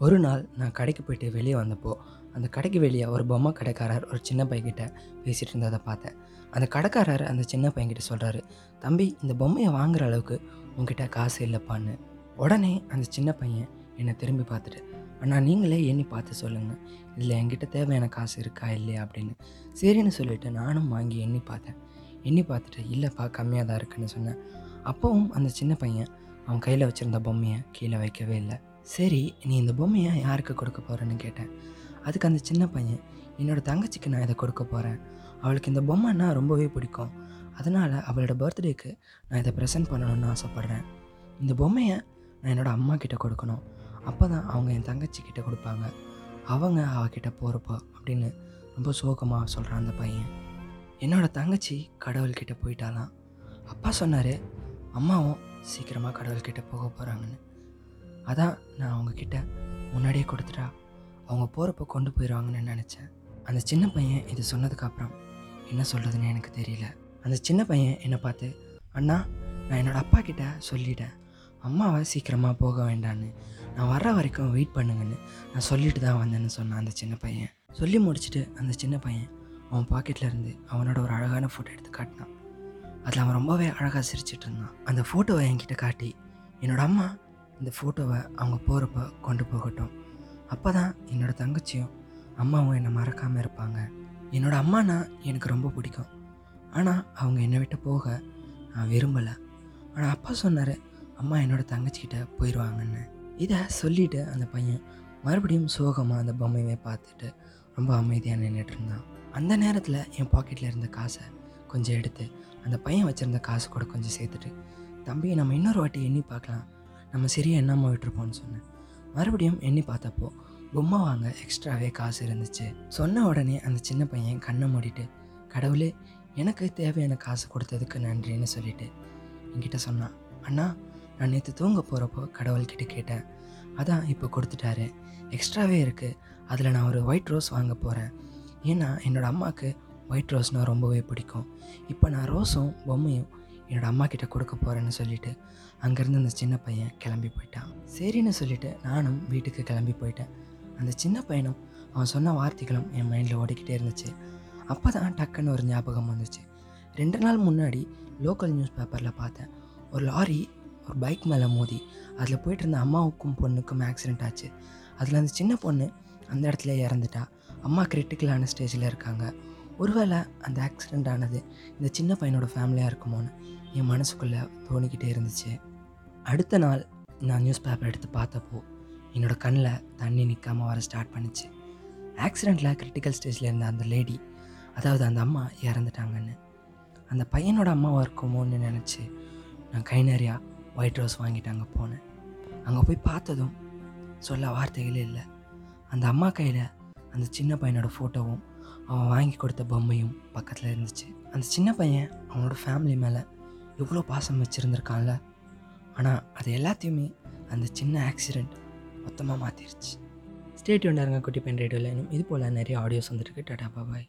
ஒரு நாள் நான் கடைக்கு போயிட்டு வெளியே வந்தப்போ அந்த கடைக்கு வெளியே ஒரு பொம்மை கடைக்காரர் ஒரு சின்ன பையன்கிட்ட பேசிகிட்டு இருந்ததை பார்த்தேன். அந்த கடைக்காரர் அந்த சின்ன பையன்கிட்ட சொல்கிறாரு தம்பி இந்த பொம்மையை வாங்குற அளவுக்கு உங்ககிட்ட காசு இல்லைப்பான்னு. உடனே அந்த சின்ன பையன் என்னை திரும்பி பார்த்துட்டு அண்ணா நீங்களே எண்ணி பார்த்து சொல்லுங்கள் இதில் என்கிட்ட தேவையான காசு இருக்கா இல்லையா? அப்படின்னு. சரின்னு சொல்லிட்டு நானும் வாங்கி எண்ணி பார்த்தேன். எண்ணி பார்த்துட்டு இல்லைப்பா கம்மியாக தான் இருக்குன்னு சொன்னேன். அப்போவும் அந்த சின்ன பையன் அவன் கையில் வச்சுருந்த பொம்மையை கீழே வைக்கவே இல்லை. சரி நீ இந்த பொம்மையை யாருக்கு கொடுக்க போகிறேன்னு கேட்டேன். அதுக்கு அந்த சின்ன பையன் என்னோட தங்கச்சிக்கு நான் இதை கொடுக்க போகிறேன் அவளுக்கு இந்த பொம்மைன்னா ரொம்பவே பிடிக்கும். அதனால் அவளோட பர்த்டேக்கு நான் இதை ப்ரெசென்ட் பண்ணணும்னு ஆசைப்பட்றேன். இந்த பொம்மையை நான் என்னோடய அம்மா கிட்டே கொடுக்கணும். அப்போ தான் அவங்க என் தங்கச்சி கிட்டே கொடுப்பாங்க. அவங்க அவகிட்ட போகிறப்போ அப்படின்னு ரொம்ப சோகமாக சொல்கிறான் அந்த பையன். என்னோடய தங்கச்சி கடவுள்கிட்ட போயிட்டாலாம் அப்பா சொன்னார் அம்மாவும் சீக்கிரமாக கடவுள்கிட்ட போக போகிறாங்கன்னு அதான் நான் அவங்கக்கிட்ட முன்னாடியே கொடுத்துட்டா. அவங்க போகிறப்ப கொண்டு போயிடுவாங்கன்னு நினச்சேன். அந்த சின்ன பையன் இது சொன்னதுக்கப்புறம் என்ன சொல்கிறதுன்னு எனக்கு தெரியல. அந்த சின்ன பையன் என்னை பார்த்து அண்ணா நான் என்னோடய அப்பா கிட்ட சொல்லிட்டேன். அம்மாவை சீக்கிரமாக போக வேண்டான்னு. நான் வர்ற வரைக்கும் வெயிட் பண்ணுங்கன்னு நான் சொல்லிட்டு தான் வந்தேன்னு சொன்னான் அந்த சின்ன பையன். சொல்லி முடிச்சுட்டு அந்த சின்ன பையன் அவன் பாக்கெட்டில் இருந்து அவனோட ஒரு அழகான ஃபோட்டோ எடுத்து காட்டினான். அதில் அவன் ரொம்பவே அழகாக சிரிச்சிட்டு இருந்தான். அந்த ஃபோட்டோவை என்கிட்ட காட்டி என்னோட அம்மா இந்த ஃபோட்டோவை அவங்க போகிறப்ப கொண்டு போகட்டும். அப்போ தான் என்னோடய தங்கச்சியும் அம்மாவும் என்னை மறக்காமல் இருப்பாங்க. என்னோடய அம்மானா எனக்கு ரொம்ப பிடிக்கும். ஆனால் அவங்க என்னை விட்டு போக நான் விரும்பலை. ஆனால் அப்பா சொன்னார் அம்மா என்னோடய தங்கச்சிக்கிட்ட போயிடுவாங்கன்னு இதை சொல்லிவிட்டு அந்த பையன் மறுபடியும் சோகமாக அந்த பொம்மையை பார்த்துட்டு ரொம்ப அமைதியாக நின்றுட்டு இருந்தான். அந்த நேரத்தில் என் பாக்கெட்டில் இருந்த காசை கொஞ்சம் எடுத்து அந்த பையன் வச்சுருந்த காசு கூட கொஞ்சம் சேர்த்துட்டு தம்பி நம்ம இன்னொரு வாட்டி எண்ணி பார்க்கலாம். நம்ம சரியாக எண்ணாமல் விட்டுருப்போம்னு சொன்னேன். மறுபடியும் எண்ணி பார்த்தப்போ பொம்மை வாங்க எக்ஸ்ட்ராவே காசு இருந்துச்சு. சொன்ன உடனே அந்த சின்ன பையன் கண்ணை மூடிட்டு கடவுளே எனக்கு தேவையான காசு கொடுத்ததுக்கு நன்றின்னு சொல்லிட்டு. என்கிட்ட சொன்னான். அண்ணா நான் நேற்று தூங்க போகிறப்போ கடவுள்கிட்ட கேட்டேன். அதான் இப்போ கொடுத்துட்டாரு. எக்ஸ்ட்ராவே இருக்குது அதில் நான் ஒரு ஒயிட் ரோஸ் வாங்க போகிறேன் ஏன்னா என்னோடய அம்மாவுக்கு ஒயிட் ரோஸ்னால் ரொம்பவே பிடிக்கும். இப்போ நான் ரோஸும் பொம்மையும் என்னோடய அம்மா கிட்டே கொடுக்க போகிறேன்னு சொல்லிட்டு அங்கேருந்து அந்த சின்ன பையன் கிளம்பி போயிட்டான். சரின்னு சொல்லிட்டு நானும் வீட்டுக்கு கிளம்பி போயிட்டேன். அந்த சின்ன பையனும் அவன் சொன்ன வார்த்தைகளும் என் மைண்டில் ஓடிக்கிட்டே இருந்துச்சு. அப்போ தான் டக்குன்னு ஒரு ஞாபகம் வந்துச்சு. ரெண்டு நாள் முன்னாடி லோக்கல் நியூஸ் பேப்பரில் பார்த்தேன். ஒரு லாரி ஒரு பைக் மேலே மோதி அதில் போயிட்டு இருந்த அம்மாவுக்கும் பொண்ணுக்கும் ஆக்சிடெண்ட் ஆச்சு. அதில் அந்த சின்ன பொண்ணு அந்த இடத்துல இறந்துட்டா. அம்மா கிரிட்டிக்கலான ஸ்டேஜில் இருக்காங்க. ஒருவேளை அந்த ஆக்சிடெண்ட் ஆனது இந்த சின்ன பையனோட ஃபேமிலியாக இருக்குமோன்னு என் மனசுக்குள்ளே தோணிக்கிட்டே இருந்துச்சு. அடுத்த நாள் நான் நியூஸ் பேப்பர் எடுத்து பார்த்தப்போ என்னோடய கண்ணில் தண்ணி நிற்காமல் வர ஸ்டார்ட் பண்ணிச்சு. ஆக்சிடெண்ட்டில் கிரிட்டிக்கல் ஸ்டேஜில் இருந்த அந்த லேடி அதாவது அந்த அம்மா இறந்துட்டாங்கன்னு. அந்த பையனோட அம்மாவாக இருக்குமோன்னு நினச்சி நான் கை நிறையா ஒயிட் ரோஸ் வாங்கிட்டு அங்கே போனேன். அங்கே போய் பார்த்ததும் சொல்ல வார்த்தைகளே இல்லை. அந்த அம்மா கையில் அந்த சின்ன பையனோட ஃபோட்டோவும் அவன் வாங்கி கொடுத்த பொம்மையும் பக்கத்தில் இருந்துச்சு. அந்த சின்ன பையன் அவனோட ஃபேமிலி மேலே எவ்வளோ பாசம் வச்சுருந்துருக்கான்ல? ஆனால் அது எல்லாத்தையுமே அந்த சின்ன ஆக்சிடெண்ட் மொத்தமாக மாற்றிருச்சு ஸ்டேட் ஒன்றாருங்க குட்டி பென் ரேடியோவில் இன்னும் இது போல் நிறைய ஆடியோஸ் வந்துருக்கு. டாடா பாபாய்